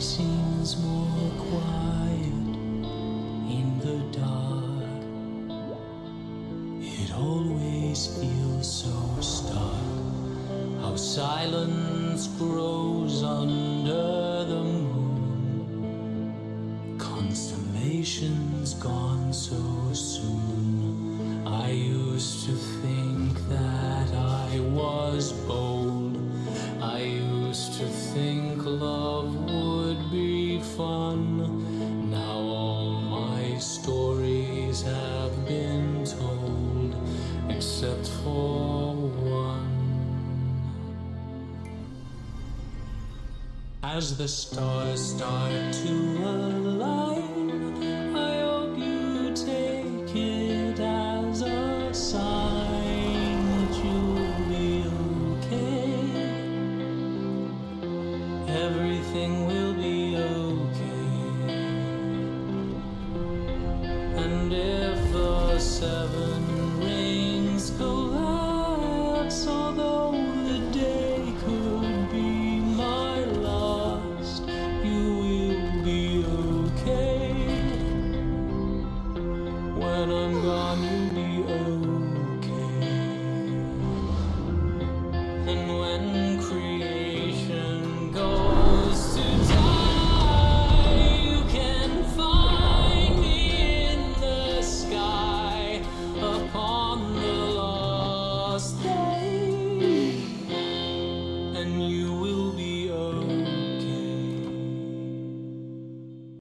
seems more quiet in the dark. It always feels so stark. How silence grows under the moon. Constellations gone so soon. I used to think that I was bold. I used to think love would fun. Now all my stories have been told, except for one. As the stars start to align, I hope you take it as a sign that you'll be okay. Everything will. when I'm gone you'll be alone.